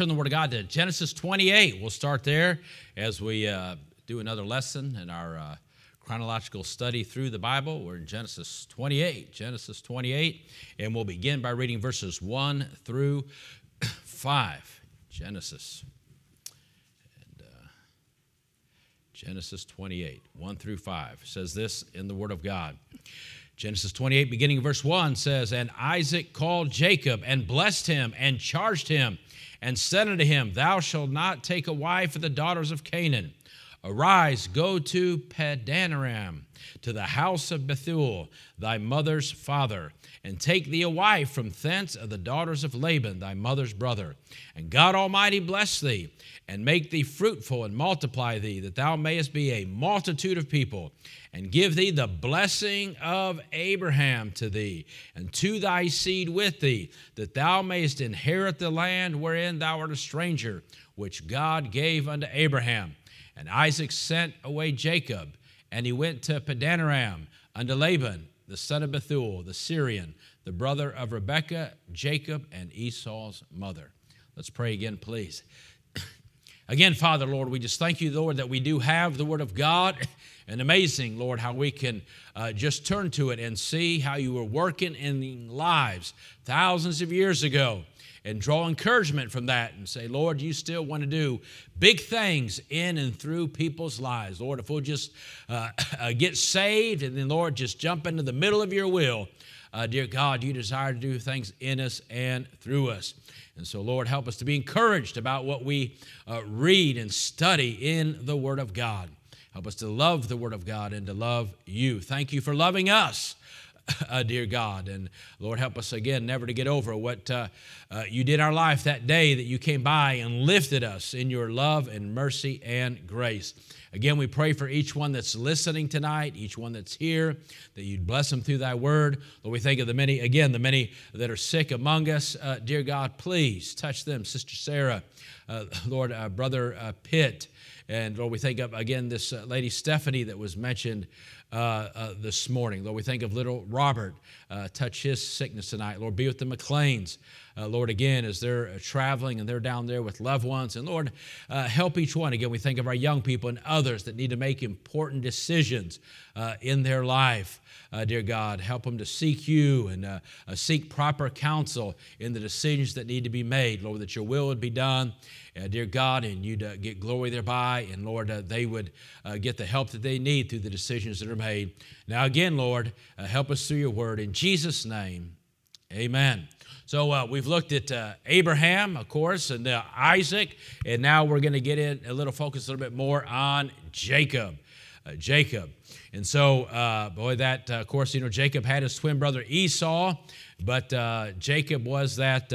turn the Word of God to Genesis 28. We'll start there as we uh, do another lesson in our uh, chronological study through the Bible. We're in Genesis 28. Genesis 28, and we'll begin by reading verses 1 through 5. Genesis. And, uh, Genesis 28, 1 through 5 says this in the Word of God. Genesis 28, beginning verse 1 says, And Isaac called Jacob and blessed him and charged him and said unto him, Thou shalt not take a wife of the daughters of Canaan. Arise, go to Padanaram, to the house of Bethuel, thy mother's father, and take thee a wife from thence of the daughters of Laban, thy mother's brother. And God Almighty bless thee, and make thee fruitful, and multiply thee, that thou mayest be a multitude of people, and give thee the blessing of Abraham to thee, and to thy seed with thee, that thou mayest inherit the land wherein thou art a stranger, which God gave unto Abraham. And Isaac sent away Jacob, and he went to Padanaram unto Laban, the son of Bethuel, the Syrian, the brother of Rebekah, Jacob, and Esau's mother. Let's pray again, please. Again, Father, Lord, we just thank you, Lord, that we do have the Word of God. And amazing, Lord, how we can uh, just turn to it and see how you were working in lives thousands of years ago and draw encouragement from that and say, Lord, you still want to do big things in and through people's lives. Lord, if we'll just uh, uh, get saved and then, Lord, just jump into the middle of your will, uh, dear God, you desire to do things in us and through us. And so, Lord, help us to be encouraged about what we uh, read and study in the Word of God. Help us to love the Word of God and to love you. Thank you for loving us uh, dear God. And Lord, help us again never to get over what uh, uh, you did in our life that day that you came by and lifted us in your love and mercy and grace. Again, we pray for each one that's listening tonight, each one that's here, that you'd bless them through thy word. Lord, we think of the many, again, the many that are sick among us. Uh, dear God, please touch them. Sister Sarah, uh, Lord, uh, Brother Pitt, and Lord, we think of, again, this lady Stephanie that was mentioned uh, uh, this morning. Lord, we think of little Robert. Uh, touch his sickness tonight. Lord, be with the McLeans. Uh, Lord, again, as they're uh, traveling and they're down there with loved ones. And Lord, uh, help each one. Again, we think of our young people and others that need to make important decisions in their life. dear God, help them to seek you and seek proper counsel in the decisions that need to be made. Lord, that your will would be done uh, dear God, and you'd uh, get glory thereby. And Lord, uh, they would uh, get the help that they need through the decisions that are made. Now, again, Lord, uh, help us through your word. In Jesus' name, amen. So uh, we've looked at uh, Abraham, of course, and uh, Isaac, and now we're going to get in a little focus a little bit more on Jacob. Uh, Jacob. And so, boy, that, of course, you know, Jacob had his twin brother Esau, but Jacob was that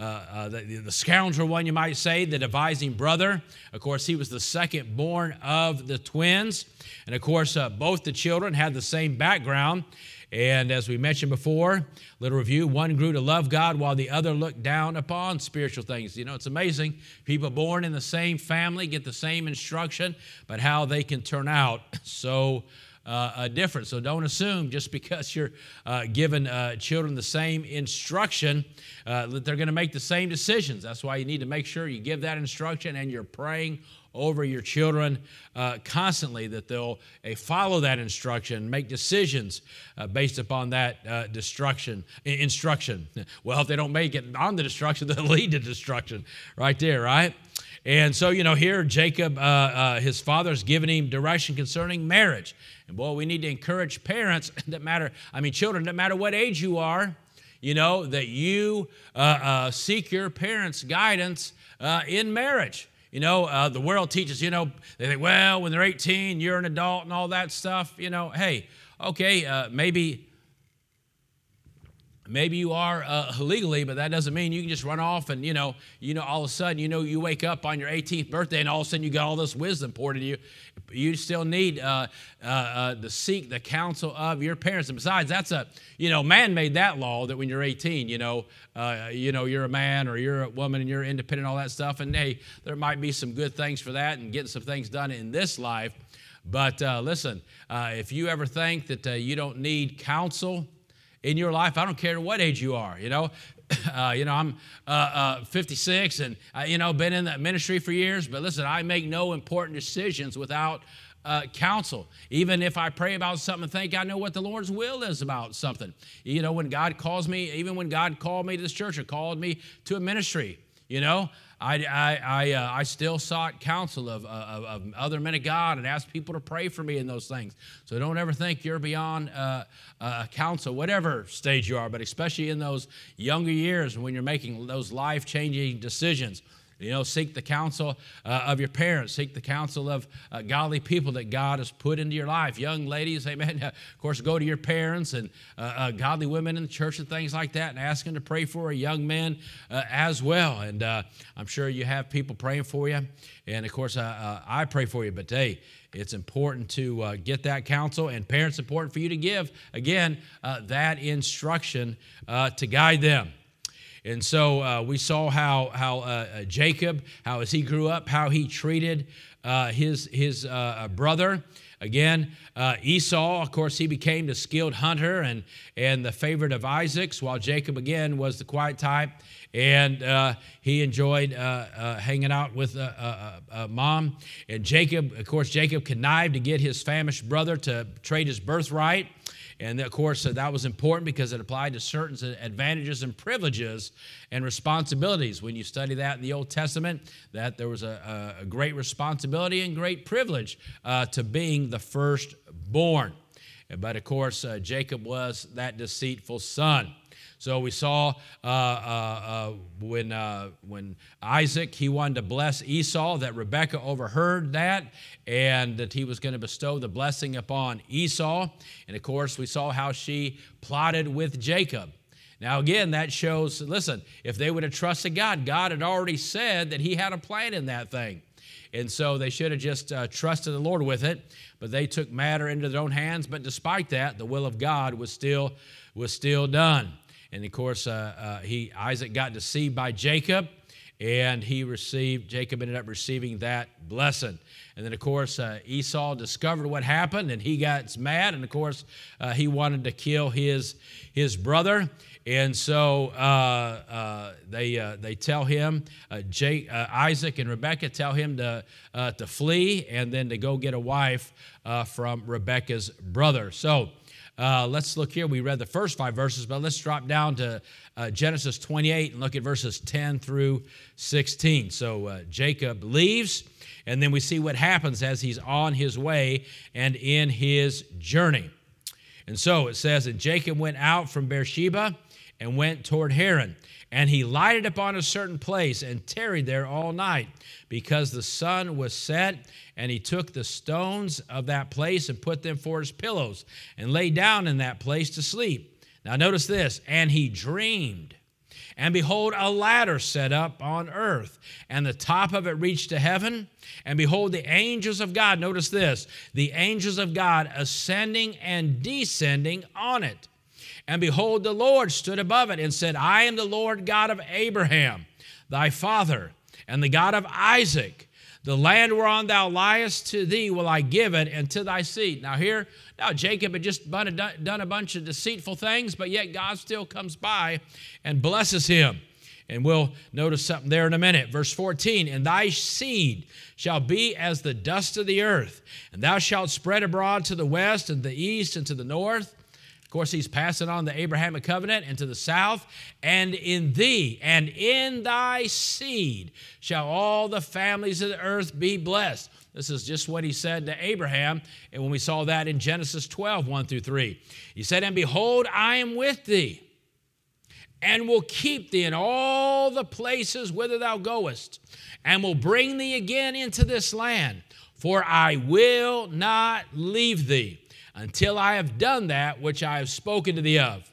uh, uh, the, the, scoundrel one, you might say, the devising brother. Of course, he was the second born of the twins. And of course, uh, both the children had the same background. And as we mentioned before, little review one grew to love God while the other looked down upon spiritual things. You know, it's amazing. People born in the same family get the same instruction, but how they can turn out so uh, different. So don't assume just because you're uh, giving uh, children the same instruction uh, that they're going to make the same decisions. That's why you need to make sure you give that instruction and you're praying over your children uh, constantly that they'll follow that instruction, make decisions uh, based upon that destruction instruction. Well, if they don't make it on the destruction, they'll lead to destruction, right there, right? And so, you know, here Jacob, his father's giving him direction concerning marriage. And boy, we need to encourage parents that matter, I mean, children, that matter what age you are, you know, that you uh, uh seek your parents' guidance uh, in marriage. You know, uh, the world teaches, you know, they think, well, when they're 18, you're an adult and all that stuff. You know, hey, okay, maybe maybe you are uh, legally, but that doesn't mean you can just run off and you know, you know, all of a sudden, you know, you wake up on your 18th birthday and all of a sudden you got all this wisdom poured into you. You still need uh, uh, uh, to seek the counsel of your parents. And besides, that's a, you know, man made that law that when you're 18, you know, uh, you know, you're a man or you're a woman and you're independent, all that stuff. And hey, there might be some good things for that and getting some things done in this life. But uh, listen, if you ever think that you don't need counsel, in your life. I don't care what age you are, you know. uh, you know, I'm uh, uh, 56 and, uh, you know, been in the ministry for years, but listen, I make no important decisions without uh, counsel. Even if I pray about something and think I know what the Lord's will is about something. You know, when God calls me, even when God called me to this church or called me to a ministry, you know, I, I, I, uh, I still sought counsel of, of, of, other men of God and asked people to pray for me in those things. So don't ever think you're beyond uh, uh, counsel, whatever stage you are, but especially in those younger years when you're making those life changing decisions. You know, seek the counsel uh, of your parents, seek the counsel of uh, godly people that God has put into your life. Young ladies, amen. Of course, go to your parents and uh, uh godly women in the church and things like that and ask them to pray for you. Young men uh, as well. And uh, I'm sure you have people praying for you. And of course, I pray for you. But hey, it's important to get that counsel, and parents, important for you to give, again, that instruction to guide them. And so uh, we saw how, how uh, uh, Jacob, how as he grew up, how he treated uh, his, his uh, uh, brother. Again, Esau, of course, he became the skilled hunter and, and the favorite of Isaac's, while Jacob, again, was the quiet type. And he enjoyed hanging out with mom. And Jacob, of course, Jacob connived to get his famished brother to trade his birthright. And of course, uh, that was important because it applied to certain advantages and privileges and responsibilities. When you study that in the Old Testament, that there was a, a great responsibility and great privilege uh, to being the firstborn. But of course, uh, Jacob was that deceitful son. So we saw uh, uh, uh, when, uh, when Isaac, he wanted to bless Esau, that Rebekah overheard that and that he was going to bestow the blessing upon Esau. And of course, we saw how she plotted with Jacob. Now, again, that shows listen, if they would have trusted God, God had already said that He had a plan in that thing. And so they should have just uh, trusted the Lord with it, but they took matter into their own hands. But despite that, the will of God was still, was still done. And of course, uh, uh, he Isaac got deceived by Jacob, and he received Jacob ended up receiving that blessing. And then, of course, uh, Esau discovered what happened, and he got mad. And of course, uh, he wanted to kill his his brother. And so uh, uh, they, they tell him, Jake, Isaac and Rebecca tell him to, to flee and then to go get a wife from Rebecca's brother. So uh, let's look here. We read the first five verses, but let's drop down to uh, Genesis 28 and look at verses 10 through 16. So uh, Jacob leaves, and then we see what happens as he's on his way and in his journey. And so it says, And Jacob went out from Beersheba and went toward Haran. And he lighted upon a certain place and tarried there all night because the sun was set. And he took the stones of that place and put them for his pillows and lay down in that place to sleep. Now, notice this and he dreamed. And behold, a ladder set up on earth, and the top of it reached to heaven. And behold, the angels of God, notice this, the angels of God ascending and descending on it. And behold, the Lord stood above it and said, I am the Lord God of Abraham, thy father, and the God of Isaac. The land whereon thou liest to thee will I give it, and to thy seed. Now, here, now Jacob had just done a bunch of deceitful things, but yet God still comes by and blesses him. And we'll notice something there in a minute. Verse 14 And thy seed shall be as the dust of the earth, and thou shalt spread abroad to the west, and the east, and to the north. Of course, he's passing on the Abrahamic covenant and to the south. And in thee and in thy seed shall all the families of the earth be blessed. This is just what he said to Abraham. And when we saw that in Genesis 12, 1 through 3, he said, And behold, I am with thee, and will keep thee in all the places whither thou goest, and will bring thee again into this land, for I will not leave thee until I have done that which I have spoken to thee of.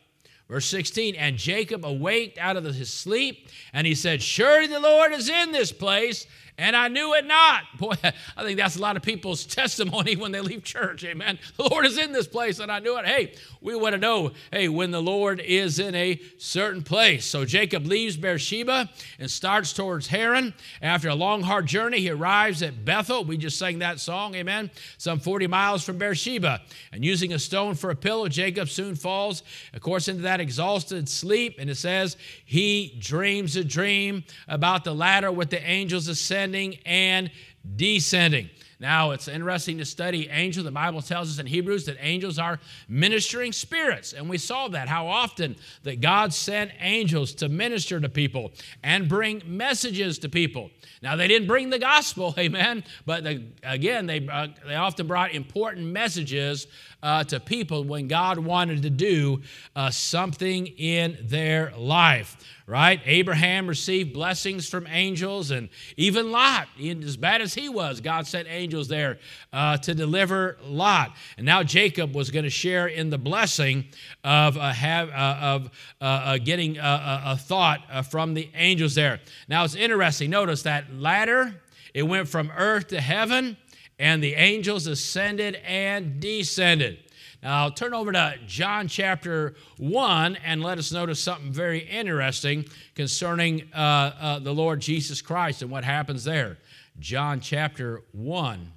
Verse 16, and Jacob awaked out of his sleep, and he said, Surely the Lord is in this place, and I knew it not. Boy, I think that's a lot of people's testimony when they leave church. Amen. The Lord is in this place and I knew it. Hey, we want to know, hey, when the Lord is in a certain place. So Jacob leaves Beersheba and starts towards Haran. After a long, hard journey, he arrives at Bethel. We just sang that song, amen. Some 40 miles from Beersheba. And using a stone for a pillow, Jacob soon falls, of course, into that exhausted sleep. And it says, he dreams a dream about the ladder with the angels ascending and descending. Now, it's interesting to study angels. The Bible tells us in Hebrews that angels are ministering spirits, and we saw that, how often that God sent angels to minister to people and bring messages to people. Now, they didn't bring the gospel, amen, but the, again, they, uh, they often brought important messages uh, to people when God wanted to do uh, something in their life right? Abraham received blessings from angels, and even Lot, as bad as he was, God sent angels there uh, to deliver Lot. And now Jacob was going to share in the blessing of, uh, have, uh, of uh, uh, getting a, a thought uh, from the angels there. Now it's interesting. Notice that ladder, it went from earth to heaven, and the angels ascended and descended. Now, I'll turn over to John chapter 1 and let us notice something very interesting concerning uh, uh, the Lord Jesus Christ and what happens there. John chapter 1.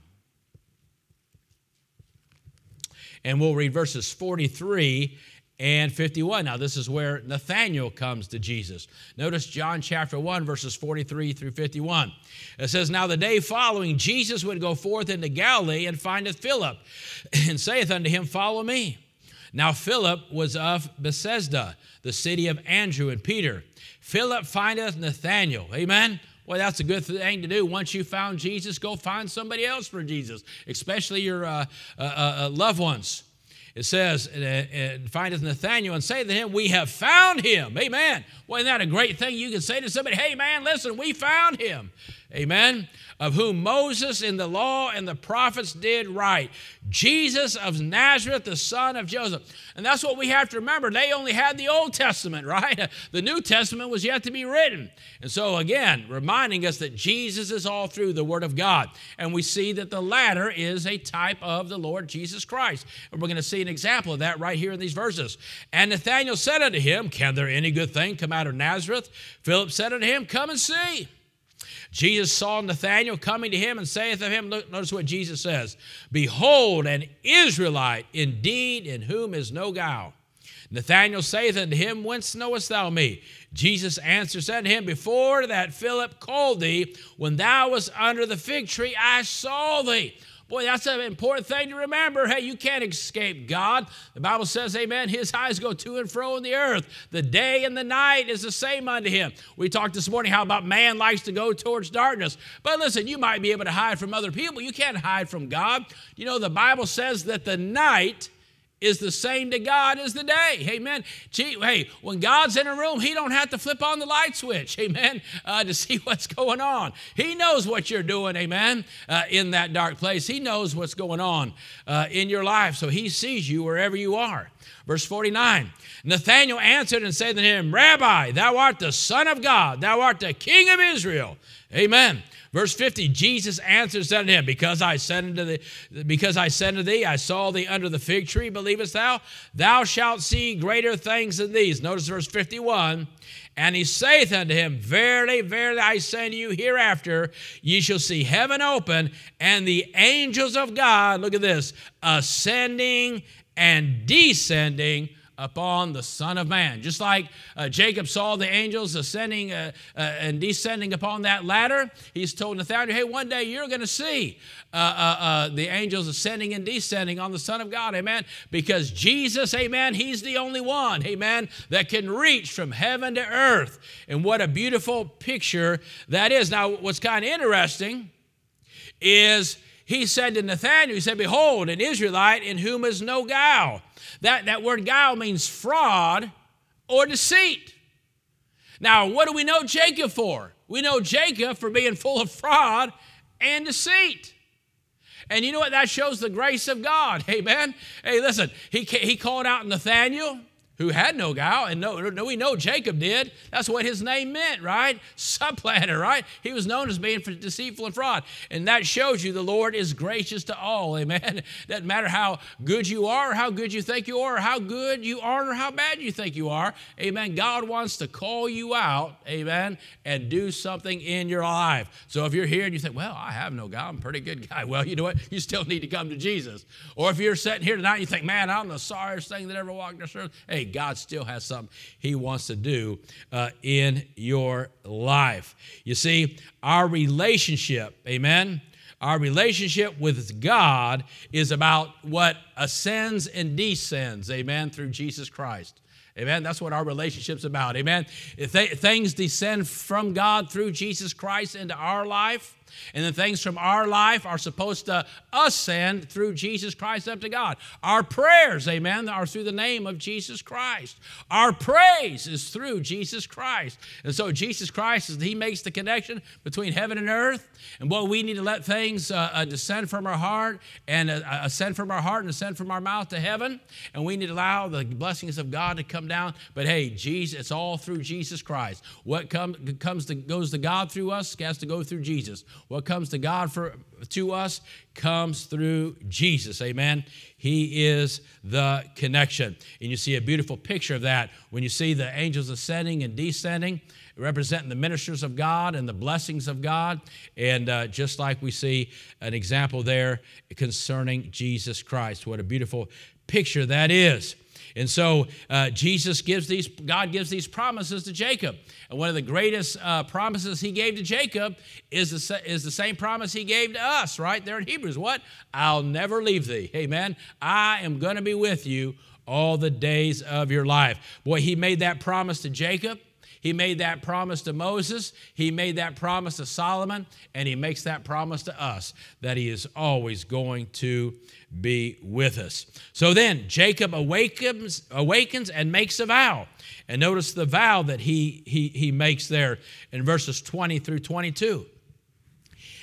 And we'll read verses 43 and 51. Now, this is where Nathanael comes to Jesus. Notice John chapter 1, verses 43 through 51. It says, Now the day following, Jesus would go forth into Galilee and findeth Philip, and saith unto him, Follow me. Now Philip was of Bethsaida, the city of Andrew and Peter. Philip findeth Nathanael. Amen. Well, that's a good thing to do. Once you found Jesus, go find somebody else for Jesus, especially your uh, uh, uh, loved ones. It says, findeth Nathanael and say to him, We have found him. Amen. Well, isn't that a great thing? You can say to somebody, Hey, man, listen, we found him. Amen. Of whom Moses in the law and the prophets did write. Jesus of Nazareth, the son of Joseph. And that's what we have to remember. They only had the Old Testament, right? The New Testament was yet to be written. And so, again, reminding us that Jesus is all through the Word of God. And we see that the ladder is a type of the Lord Jesus Christ. And we're going to see an example of that right here in these verses. And Nathanael said unto him, Can there any good thing come out of Nazareth? Philip said unto him, Come and see. Jesus saw Nathanael coming to him and saith of him, look, notice what Jesus says Behold, an Israelite indeed, in whom is no guile. Nathanael saith unto him, Whence knowest thou me? Jesus answered, said to him, Before that Philip called thee, when thou wast under the fig tree, I saw thee. Boy, that's an important thing to remember. Hey, you can't escape God. The Bible says, Amen, his eyes go to and fro in the earth. The day and the night is the same unto him. We talked this morning how about man likes to go towards darkness. But listen, you might be able to hide from other people. You can't hide from God. You know, the Bible says that the night is the same to God as the day. Amen. Gee, hey, when God's in a room, He don't have to flip on the light switch. Amen. Uh, to see what's going on. He knows what you're doing. Amen. Uh, in that dark place, He knows what's going on uh, in your life, so He sees you wherever you are. Verse 49 Nathanael answered and said to him, Rabbi, thou art the Son of God, thou art the King of Israel. Amen. Verse 50, Jesus answers unto him, Because I said unto thee, because I said unto thee, I saw thee under the fig tree, believest thou? Thou shalt see greater things than these. Notice verse 51. And he saith unto him, Verily, verily, I say unto you, hereafter ye shall see heaven open, and the angels of God, look at this, ascending and descending upon the Son of Man. Just like uh, Jacob saw the angels ascending uh, uh, and descending upon that ladder, he's told Nathanael, hey, one day you're going to see uh, uh, uh, the angels ascending and descending on the Son of God, amen? Because Jesus, amen, he's the only one, amen, that can reach from heaven to earth. And what a beautiful picture that is. Now, what's kind of interesting is he said to Nathanael, he said, Behold, an Israelite in whom is no guile. That, that word guile means fraud or deceit. Now, what do we know Jacob for? We know Jacob for being full of fraud and deceit. And you know what? That shows the grace of God. Amen. Hey, listen, he, he called out Nathanael, who had no guile, and no, no, we know Jacob did. That's what his name meant, right? Supplanter, right? He was known as being deceitful and fraud. And that shows you the Lord is gracious to all, amen. Doesn't matter how good you are, or how good you think you are, or how good you are, or how bad you think you are, amen. God wants to call you out, amen, and do something in your life. So if you're here and you think, well, I have no guile, I'm a pretty good guy, well, you know what? You still need to come to Jesus. Or if you're sitting here tonight and you think, man, I'm the sorriest thing that ever walked this earth, hey, God still has something He wants to do uh, in your life. You see, our relationship, amen, our relationship with God is about what ascends and descends, amen, through Jesus Christ. Amen. That's what our relationship's about. Amen. If they, things descend from God through Jesus Christ into our life, and the things from our life are supposed to ascend through Jesus Christ up to God. Our prayers, amen, are through the name of Jesus Christ. Our praise is through Jesus Christ. And so Jesus Christ, is He makes the connection between heaven and earth. And what we need to let things uh, uh, descend from our heart and uh, uh, ascend from our heart and ascend from our mouth to heaven. And we need to allow the blessings of God to come down. But hey, Jesus, it's all through Jesus Christ. What come, comes to, goes to God through us has to go through Jesus. What comes to God for, to us comes through Jesus. Amen. He is the connection. And you see a beautiful picture of that when you see the angels ascending and descending, representing the ministers of God and the blessings of God. And uh, just like we see an example there concerning Jesus Christ. What a beautiful picture that is. And so uh, Jesus gives these, God gives these promises to Jacob. And one of the greatest uh, promises he gave to Jacob is the, is the same promise he gave to us, right there in Hebrews. What? I'll never leave thee. Amen. I am going to be with you all the days of your life. Boy, he made that promise to Jacob. He made that promise to Moses, he made that promise to Solomon, and he makes that promise to us that he is always going to be with us. So then Jacob awakens, awakens and makes a vow. And notice the vow that he, he, he makes there in verses 20 through 22.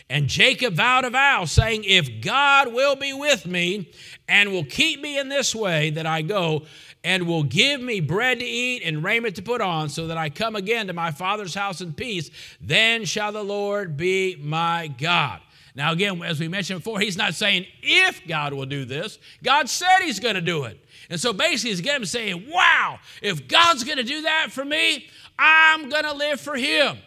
And Jacob vowed a vow, saying, If God will be with me and will keep me in this way that I go, and will give me bread to eat and raiment to put on, so that I come again to my father's house in peace, then shall the Lord be my God. Now, again, as we mentioned before, he's not saying if God will do this, God said he's going to do it. And so basically, he's getting him saying, wow, if God's going to do that for me, I'm going to live for him.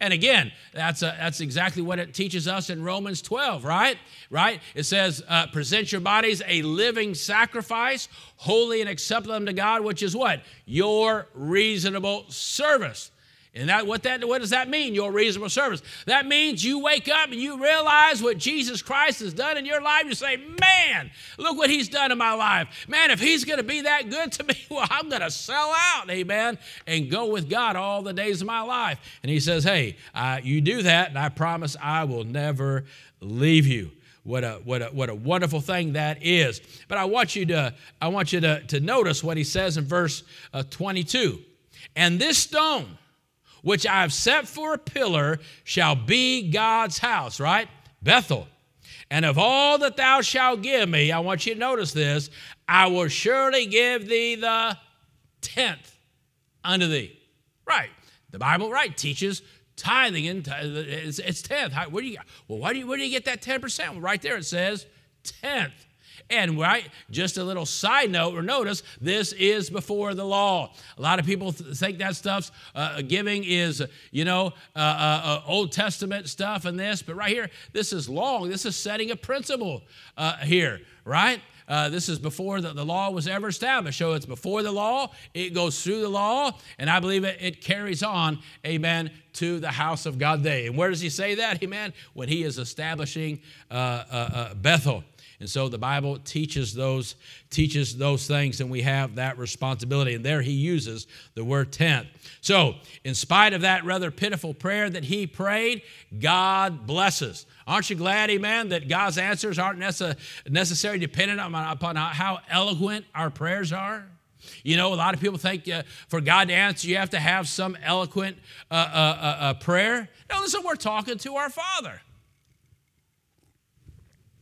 And again, that's, a, that's exactly what it teaches us in Romans 12, right? Right? It says, uh, present your bodies a living sacrifice, holy and acceptable unto God, which is what? Your reasonable service. And that what that what does that mean? Your reasonable service. That means you wake up and you realize what Jesus Christ has done in your life. You say, "Man, look what He's done in my life. Man, if He's going to be that good to me, well, I'm going to sell out, Amen, and go with God all the days of my life." And He says, "Hey, uh, you do that, and I promise I will never leave you." What a, what, a, what a wonderful thing that is. But I want you to, I want you to, to notice what he says in verse uh, 22. And this stone, which I have set for a pillar, shall be God's house, right? Bethel. And of all that thou shalt give me, I want you to notice this, I will surely give thee the tenth unto thee. Right. The Bible, right, teaches tithing and it's, it's tenth. Where do you, well, why do you, where do you get that 10%? Well, right there it says tenth. And right, just a little side note or notice, this is before the law. A lot of people th- think that stuff's uh, giving is, you know, uh, uh, uh, Old Testament stuff and this, but right here, this is long. This is setting a principle uh, here, right? Uh, this is before the, the, law was ever established. So it's before the law, it goes through the law, and I believe it, it carries on, amen, to the house of God day. And where does he say that, amen? When he is establishing uh, uh, Bethel. And so the Bible teaches those teaches those things, and we have that responsibility. And there he uses the word tenth. So, in spite of that rather pitiful prayer that he prayed, God blesses. Aren't you glad, amen, that God's answers aren't necessarily dependent upon how eloquent our prayers are? You know, a lot of people think uh, for God to answer, you have to have some eloquent uh, uh, uh, uh prayer. No, listen, we're talking to our Father.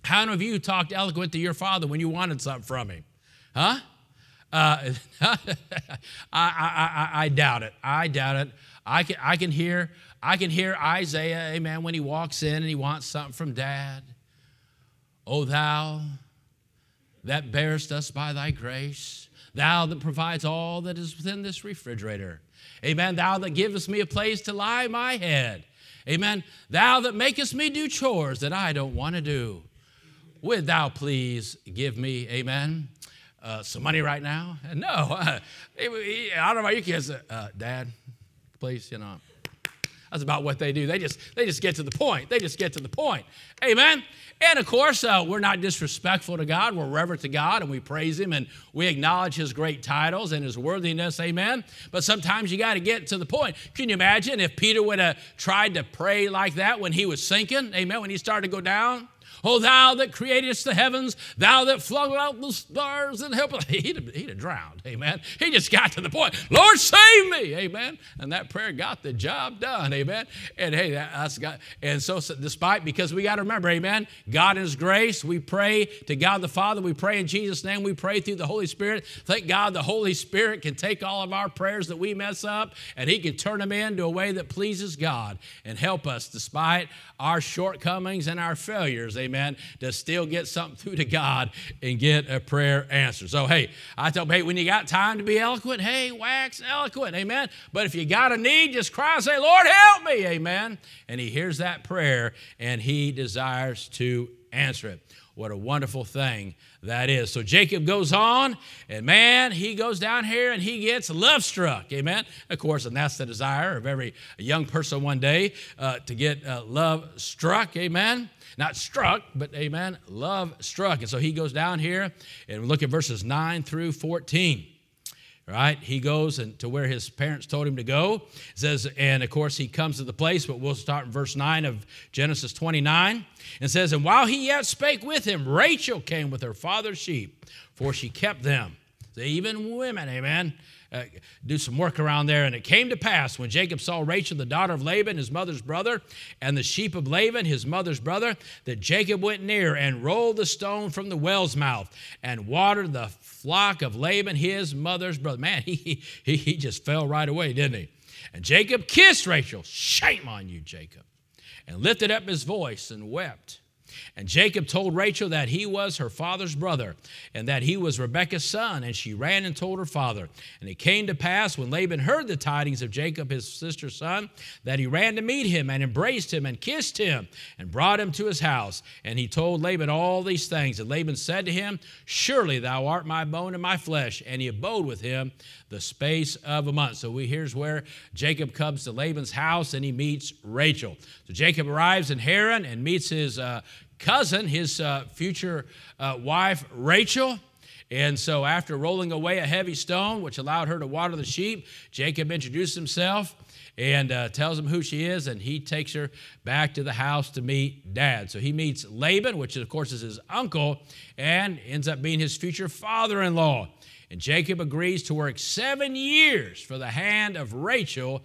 How many of you talked eloquent to your father when you wanted something from him? Huh? Uh, I, I, I, I doubt it. I doubt it. I can, I can hear I can hear Isaiah, amen, when he walks in and he wants something from dad. O thou that bearest us by thy grace, thou that provides all that is within this refrigerator. Amen. Thou that givest me a place to lie my head. Amen. Thou that makest me do chores that I don't want to do. Would thou please give me, amen, uh, some money right now? No. I don't know about you kids. Uh, Dad, please, you know. That's about what they do. They just they just get to the point. They just get to the point. Amen. And of course, uh, we're not disrespectful to God. We're reverent to God and we praise Him and we acknowledge His great titles and His worthiness. Amen. But sometimes you got to get to the point. Can you imagine if Peter would have tried to pray like that when he was sinking? Amen. When he started to go down? O thou that createst the heavens, thou that flung out the stars and help. He'd have, he'd have drowned, amen. He just got to the point, Lord, save me, amen. And that prayer got the job done, amen. And hey, that, that's got, and so, so despite, because we got to remember, amen, God in His grace, we pray to God the Father, we pray in Jesus' name, we pray through the Holy Spirit. Thank God the Holy Spirit can take all of our prayers that we mess up and He can turn them into a way that pleases God and help us despite our shortcomings and our failures, amen amen, to still get something through to God and get a prayer answered. So, hey, I tell them, hey, when you got time to be eloquent, hey, wax eloquent, amen. But if you got a need, just cry and say, Lord, help me, amen. And He hears that prayer and He desires to answer it. What a wonderful thing that is. So Jacob goes on, and man, he goes down here and he gets love struck. Amen. Of course, and that's the desire of every young person one day uh, to get uh, love struck. Amen. Not struck, but amen, love struck. And so he goes down here and look at verses 9 through 14 right? He goes and to where his parents told him to go. It says, and of course he comes to the place, but we'll start in verse 9 of Genesis 29. And says, And while he yet spake with him, Rachel came with her father's sheep, for she kept them. So even women, amen uh, do some work around there. And it came to pass when Jacob saw Rachel, the daughter of Laban, his mother's brother, and the sheep of Laban, his mother's brother, that Jacob went near and rolled the stone from the well's mouth and watered the flock of Laban, his mother's brother. Man, he, he, he just fell right away, didn't he? And Jacob kissed Rachel. Shame on you, Jacob. And lifted up his voice and wept. And Jacob told Rachel that he was her father's brother and that he was Rebekah's son. And she ran and told her father. And it came to pass when Laban heard the tidings of Jacob, his sister's son, that he ran to meet him and embraced him and kissed him and brought him to his house. And he told Laban all these things. And Laban said to him, Surely thou art my bone and my flesh. And he abode with him the space of a month. So we, here's where Jacob comes to Laban's house and he meets Rachel. So Jacob arrives in Haran and meets his uh, cousin, his uh, future uh, wife, Rachel. And so, after rolling away a heavy stone, which allowed her to water the sheep, Jacob introduces himself and uh, tells him who she is, and he takes her back to the house to meet dad. So he meets Laban, which of course is his uncle, and ends up being his future father in law. And Jacob agrees to work seven years for the hand of Rachel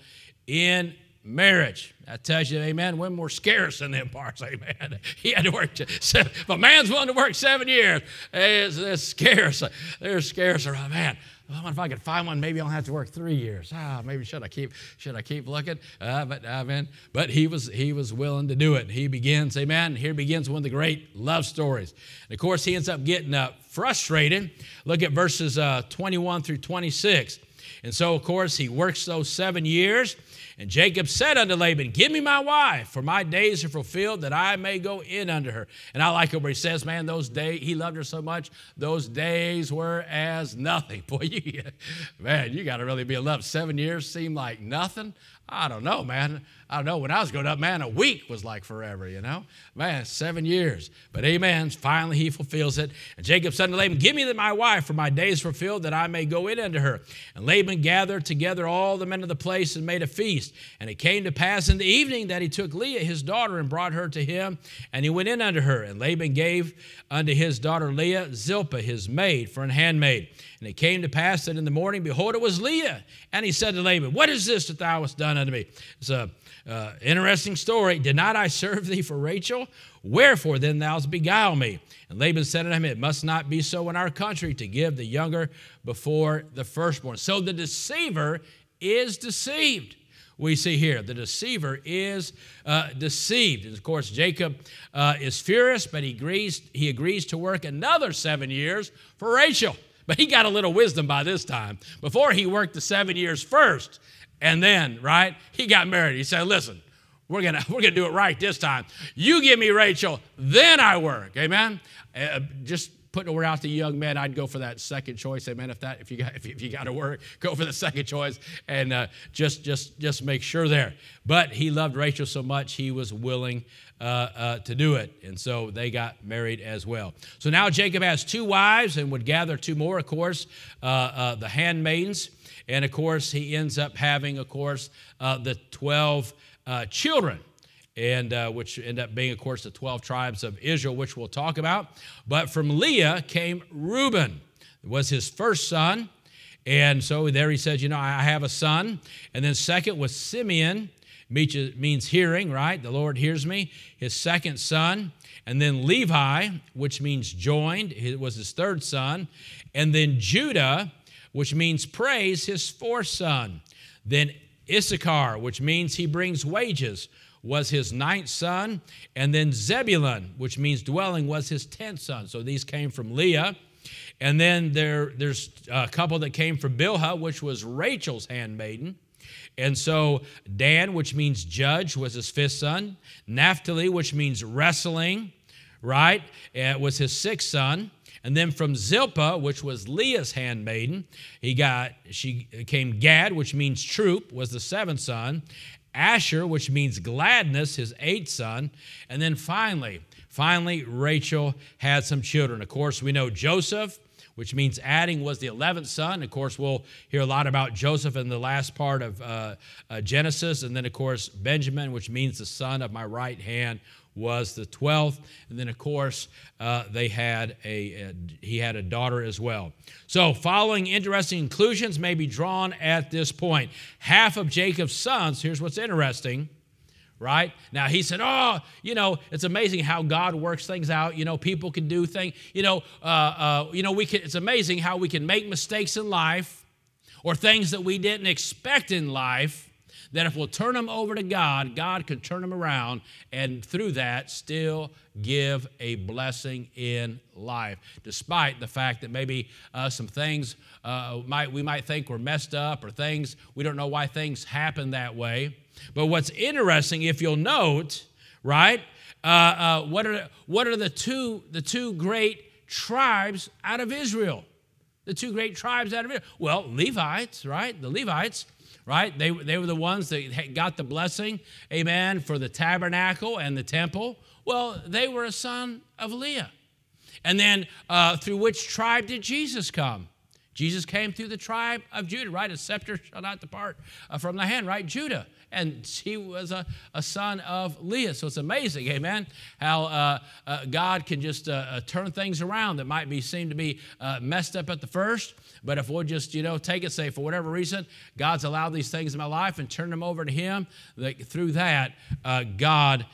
in marriage. I tell you, amen, women were scarce in them parts, amen. He had to work, seven, if a man's willing to work seven years, it's, it's scarce. They're scarce. Oh, man, if I could find one, maybe I'll have to work three years. Ah, maybe should I keep should I keep looking? Uh, but amen. But he was he was willing to do it. He begins, amen. Here begins one of the great love stories. And of course, he ends up getting uh, frustrated. Look at verses uh, 21 through 26. And so, of course, he works those seven years. And Jacob said unto Laban, Give me my wife, for my days are fulfilled that I may go in unto her. And I like it where he says, Man, those days, he loved her so much, those days were as nothing. Boy, you, man, you got to really be in love. Seven years seem like nothing. I don't know, man. I don't know. When I was growing up, man, a week was like forever, you know? Man, seven years. But amen, finally he fulfills it. And Jacob said to Laban, Give me my wife, for my days fulfilled, that I may go in unto her. And Laban gathered together all the men of the place and made a feast. And it came to pass in the evening that he took Leah, his daughter, and brought her to him. And he went in unto her. And Laban gave unto his daughter Leah Zilpah, his maid, for an handmaid. And it came to pass that in the morning, behold, it was Leah. And he said to Laban, What is this that thou hast done unto me? It's a uh, interesting story. Did not I serve thee for Rachel? Wherefore then thou beguile me? And Laban said unto him, It must not be so in our country to give the younger before the firstborn. So the deceiver is deceived. We see here the deceiver is uh, deceived. And of course, Jacob uh, is furious, but he agrees, he agrees to work another seven years for Rachel. But he got a little wisdom by this time. Before he worked the seven years first, and then, right, he got married. He said, Listen, we're gonna we're gonna do it right this time. You give me Rachel, then I work. Amen. Uh, just putting a word out to young men, I'd go for that second choice. Amen. If that if you got if you, if you got to work, go for the second choice and uh, just just just make sure there. But he loved Rachel so much, he was willing uh, uh, to do it, and so they got married as well. So now Jacob has two wives and would gather two more, of course, uh, uh, the handmaidens, and of course he ends up having, of course, uh, the twelve children, and uh, which end up being, of course, the 12 tribes of Israel, which we'll talk about. But from Leah came Reuben, was his first son. And so there he says, You know, I have a son. And then second was Simeon, means hearing, right? The Lord hears me. His second son. And then Levi, which means joined, it was his third son. And then Judah, which means praise, his fourth son. Then Issachar, which means he brings wages, was his ninth son. And then Zebulun, which means dwelling, was his tenth son. So these came from Leah. And then there, there's a couple that came from Bilhah, which was Rachel's handmaiden. And so Dan, which means judge, was his fifth son. Naphtali, which means wrestling, right, it was his sixth son. And then from Zilpah, which was Leah's handmaiden, he got she came Gad, which means troop, was the seventh son. Asher, which means gladness, his eighth son. And then finally, finally, Rachel had some children. Of course, we know Joseph, which means adding, was the 11th son. Of course, we'll hear a lot about Joseph in the last part of uh, uh, Genesis. And then, of course, Benjamin, which means the son of my right hand, was the 12th. And then, of course, uh, they had a, a, he had a daughter as well. So, following interesting conclusions may be drawn at this point. Half of Jacob's sons, here's what's interesting. Right now, he said, "Oh, you know, it's amazing how God works things out. You know, people can do things. You know, uh, uh, you know, we can. It's amazing how we can make mistakes in life, or things that we didn't expect in life, that if we'll turn them over to God, God can turn them around and through that still give a blessing in life, despite the fact that maybe uh, some things uh, might, we might think were messed up or things, we don't know why things happen that way. But what's interesting, if you'll note, right, uh, uh what, are, what are the two, the two great tribes out of Israel? The two great tribes out of Israel. Well, Levites, right? The Levites right? They, they were the ones that got the blessing, amen, for the tabernacle and the temple. Well, they were a son of Leah. And then uh, through which tribe did Jesus come? Jesus came through the tribe of Judah, right? A scepter shall not depart uh, from the hand, right? Judah. And he was a, a son of Leah. So it's amazing, amen, how uh, uh, God can just uh, uh, turn things around that might be seem to be uh, messed up at the first. But if we'll just, you know, take it, say, for whatever reason, God's allowed these things in my life and turn them over to Him, that through that, God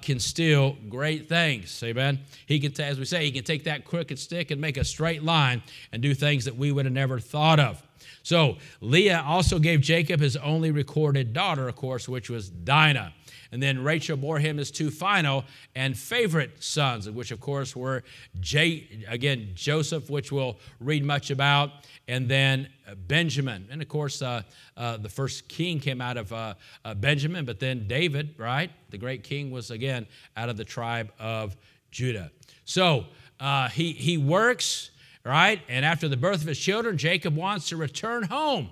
can still great things. Amen. He can, as we say, he can take that crooked stick and make a straight line and do things that we would have never thought of. So Leah also gave Jacob his only recorded daughter, of course, which was Dinah. And then Rachel bore him his two final and favorite sons, which of course were, J- again, Joseph, which we'll read much about, and then Benjamin. And of course, uh, uh, the first king came out of uh, uh, Benjamin, but then David, right? The great king was again out of the tribe of Judah. So uh, he, he works, right? And after the birth of his children, Jacob wants to return home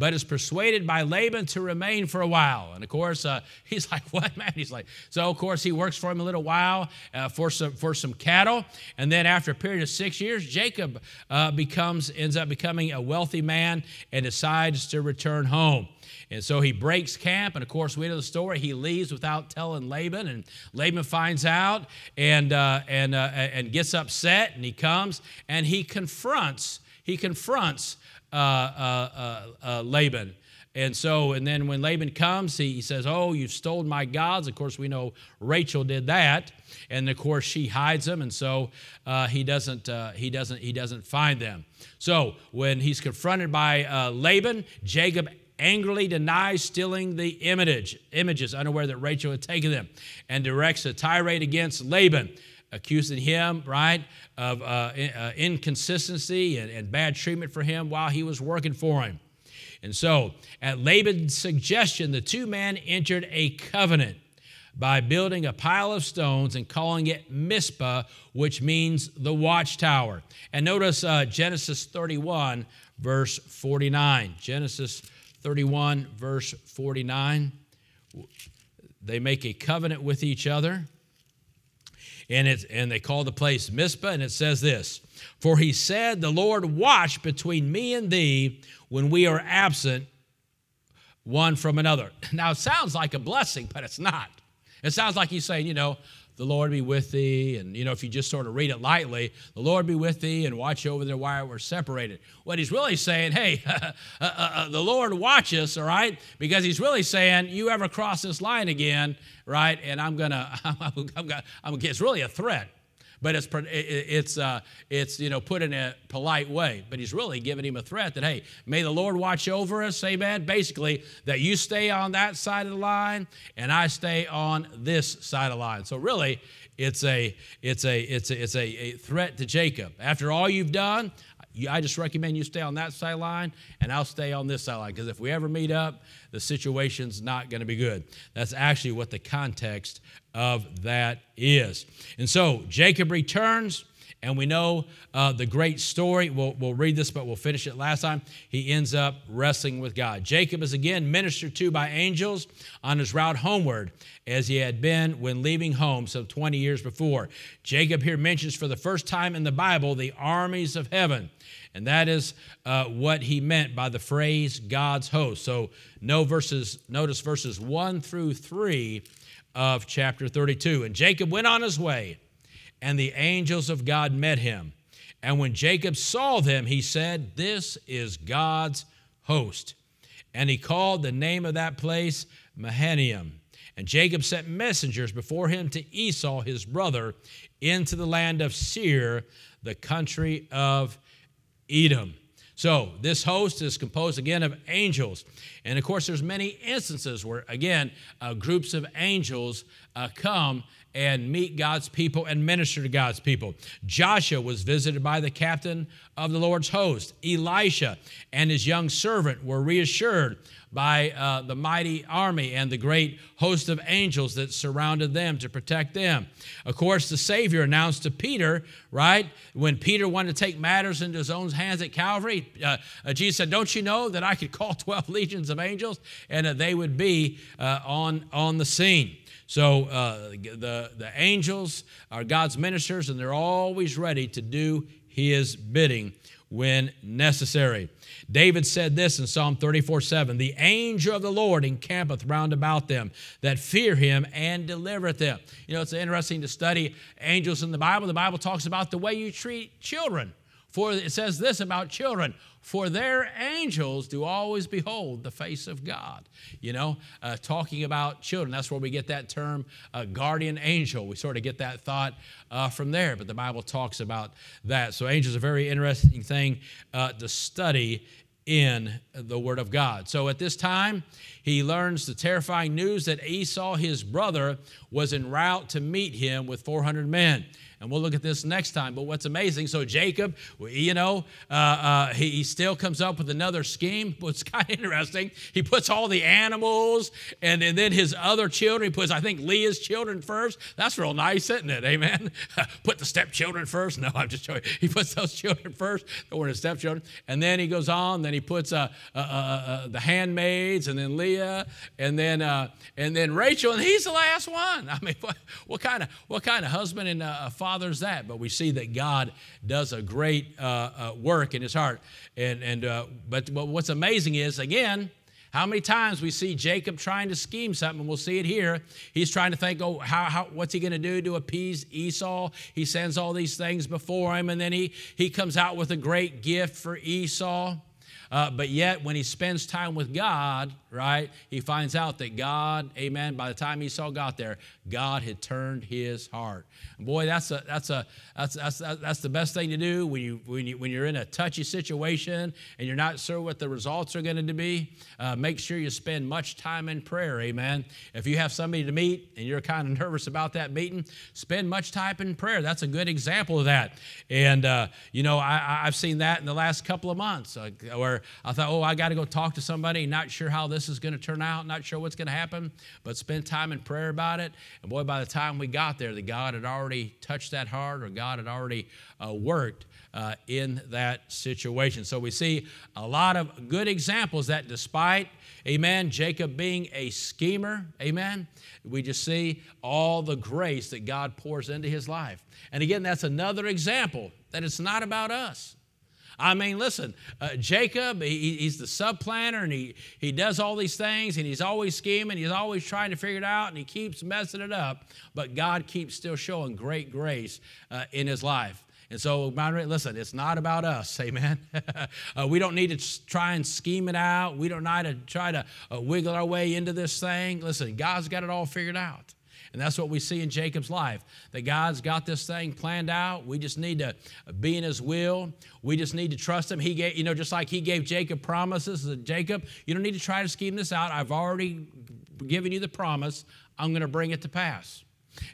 but is persuaded by Laban to remain for a while. And of course, uh, he's like, "What, man?" He's like, so of course he works for him a little while uh, for some for some cattle, and then after a period of six years, Jacob uh, becomes ends up becoming a wealthy man and decides to return home. And so he breaks camp, and of course, we know the story. He leaves without telling Laban, and Laban finds out and uh, and uh, and gets upset, and he comes and he confronts he confronts uh, uh, uh, Laban. And so, and then when Laban comes, he, he says, Oh, you've stolen my gods. Of course, we know Rachel did that. And of course, she hides them. And so uh, he, doesn't, uh, he, doesn't, he doesn't find them. So when he's confronted by uh, Laban, Jacob angrily denies stealing the image, images, unaware that Rachel had taken them, and directs a tirade against Laban, accusing him, right, of uh, uh, inconsistency and, and bad treatment for him while he was working for him. And so, at Laban's suggestion, the two men entered a covenant by building a pile of stones and calling it Mizpah, which means the watchtower. And notice uh, Genesis 31, verse 49. Genesis 31, verse 49. They make a covenant with each other. And, it's, and they call the place Mizpah, and it says this For he said, The Lord watch between me and thee when we are absent one from another. Now, it sounds like a blessing, but it's not. It sounds like he's saying, you know, the Lord be with thee. And, you know, if you just sort of read it lightly, the Lord be with thee and watch over there while we're separated. What he's really saying, hey, uh, uh, uh, the Lord watch us, all right? Because he's really saying, you ever cross this line again, right? And I'm going to, I'm, I'm, I'm, it's really a threat but it's it's uh, it's you know put in a polite way. But he's really giving him a threat that hey, may the Lord watch over us, amen. Basically, that you stay on that side of the line and I stay on this side of the line. So really, it's a it's a it's a, it's a, a threat to Jacob. After all you've done, I just recommend you stay on that sideline and I'll stay on this sideline because if we ever meet up, the situation's not going to be good. That's actually what the context of that is. And so Jacob returns. And we know uh, the great story. We'll, we'll read this, but we'll finish it last time. He ends up wrestling with God. Jacob is again ministered to by angels on his route homeward, as he had been when leaving home some 20 years before. Jacob here mentions for the first time in the Bible the armies of heaven. And that is uh, what he meant by the phrase God's host. So no verses, notice verses 1 through 3 of chapter 32. And Jacob went on his way, and the angels of God met him. And when Jacob saw them, he said, This is God's host. And he called the name of that place Mahanaim. And Jacob sent messengers before him to Esau, his brother, into the land of Seir, the country of Edom. So this host is composed again of angels. And of course, there's many instances where, again, uh, groups of angels uh, come and meet God's people and minister to God's people. Joshua was visited by the captain of the Lord's host. Elisha and his young servant were reassured by uh, the mighty army and the great host of angels that surrounded them to protect them. Of course, the Savior announced to Peter, right, when Peter wanted to take matters into his own hands at Calvary, uh, uh, Jesus said, Don't you know that I could call 12 legions of angels and that they would be uh, on, on the scene? So uh, the, the angels are God's ministers, and they're always ready to do his bidding when necessary. David said this in Psalm 34 7 The angel of the Lord encampeth round about them that fear him and delivereth them. You know, it's interesting to study angels in the Bible. The Bible talks about the way you treat children. For it says this about children for their angels do always behold the face of God. You know, uh, talking about children, that's where we get that term uh, guardian angel. We sort of get that thought uh, from there, but the Bible talks about that. So, angels are a very interesting thing uh, to study in the Word of God. So at this time, he learns the terrifying news that Esau, his brother, was en route to meet him with 400 men. And we'll look at this next time. But what's amazing, so Jacob, you know, uh, uh, he, he, still comes up with another scheme. What's kind of interesting, he puts all the animals and, and then his other children. He puts, I think, Leah's children first. That's real nice, isn't it? Amen. Put the stepchildren first. No, I'm just showing. He puts those children first. They were his stepchildren. And then he goes on. Then he puts uh, uh, uh, uh the handmaids and then Leah and then and then Rachel. And he's the last one. I mean, what, what kind of what kind of husband and father? That, but we see that God does a great uh, uh, work in his heart. And, and uh, but, but what's amazing is, again, how many times we see Jacob trying to scheme something, we'll see it here. He's trying to think, oh, how, how what's he going to do to appease Esau? He sends all these things before him, and then he, he comes out with a great gift for Esau. Uh, but yet, when he spends time with God, right, he finds out that God, amen, by the time Esau got there, God had turned his heart. And boy, that's, a, that's, a, that's, that's, that's the best thing to do when, you, when, you, when you're in a touchy situation and you're not sure what the results are going to be. Uh, make sure you spend much time in prayer, amen. If you have somebody to meet and you're kind of nervous about that meeting, spend much time in prayer. That's a good example of that. And, uh, you know, I, I've seen that in the last couple of months uh, where I thought, oh, I got to go talk to somebody, not sure how this is going to turn out, not sure what's going to happen, but spend time in prayer about it. And boy, by the time we got there, the God had already touched that heart or God had already uh, worked uh, in that situation. So we see a lot of good examples that despite, amen, Jacob being a schemer, amen, we just see all the grace that God pours into his life. And again, that's another example that it's not about us. I mean, listen, uh, Jacob, he, he's the supplanter and he, he does all these things and he's always scheming, he's always trying to figure it out and he keeps messing it up, but God keeps still showing great grace uh, in his life. And so, listen, it's not about us, amen. uh, we don't need to try and scheme it out. We don't need to try to uh, wiggle our way into this thing. Listen, God's got it all figured out. And that's what we see in Jacob's life that God's got this thing planned out. We just need to be in His will. We just need to trust Him. He gave, you know, just like He gave Jacob promises that Jacob, you don't need to try to scheme this out. I've already given you the promise. I'm going to bring it to pass.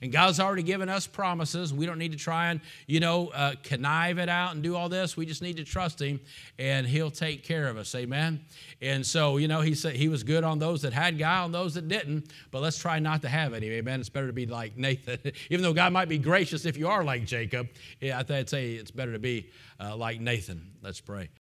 And God's already given us promises. We don't need to try and, you know, uh, connive it out and do all this. We just need to trust Him, and He'll take care of us. Amen. And so, you know, He said He was good on those that had God, on those that didn't. But let's try not to have any. Amen. It's better to be like Nathan, even though God might be gracious if you are like Jacob. Yeah, I'd say it's better to be uh, like Nathan. Let's pray.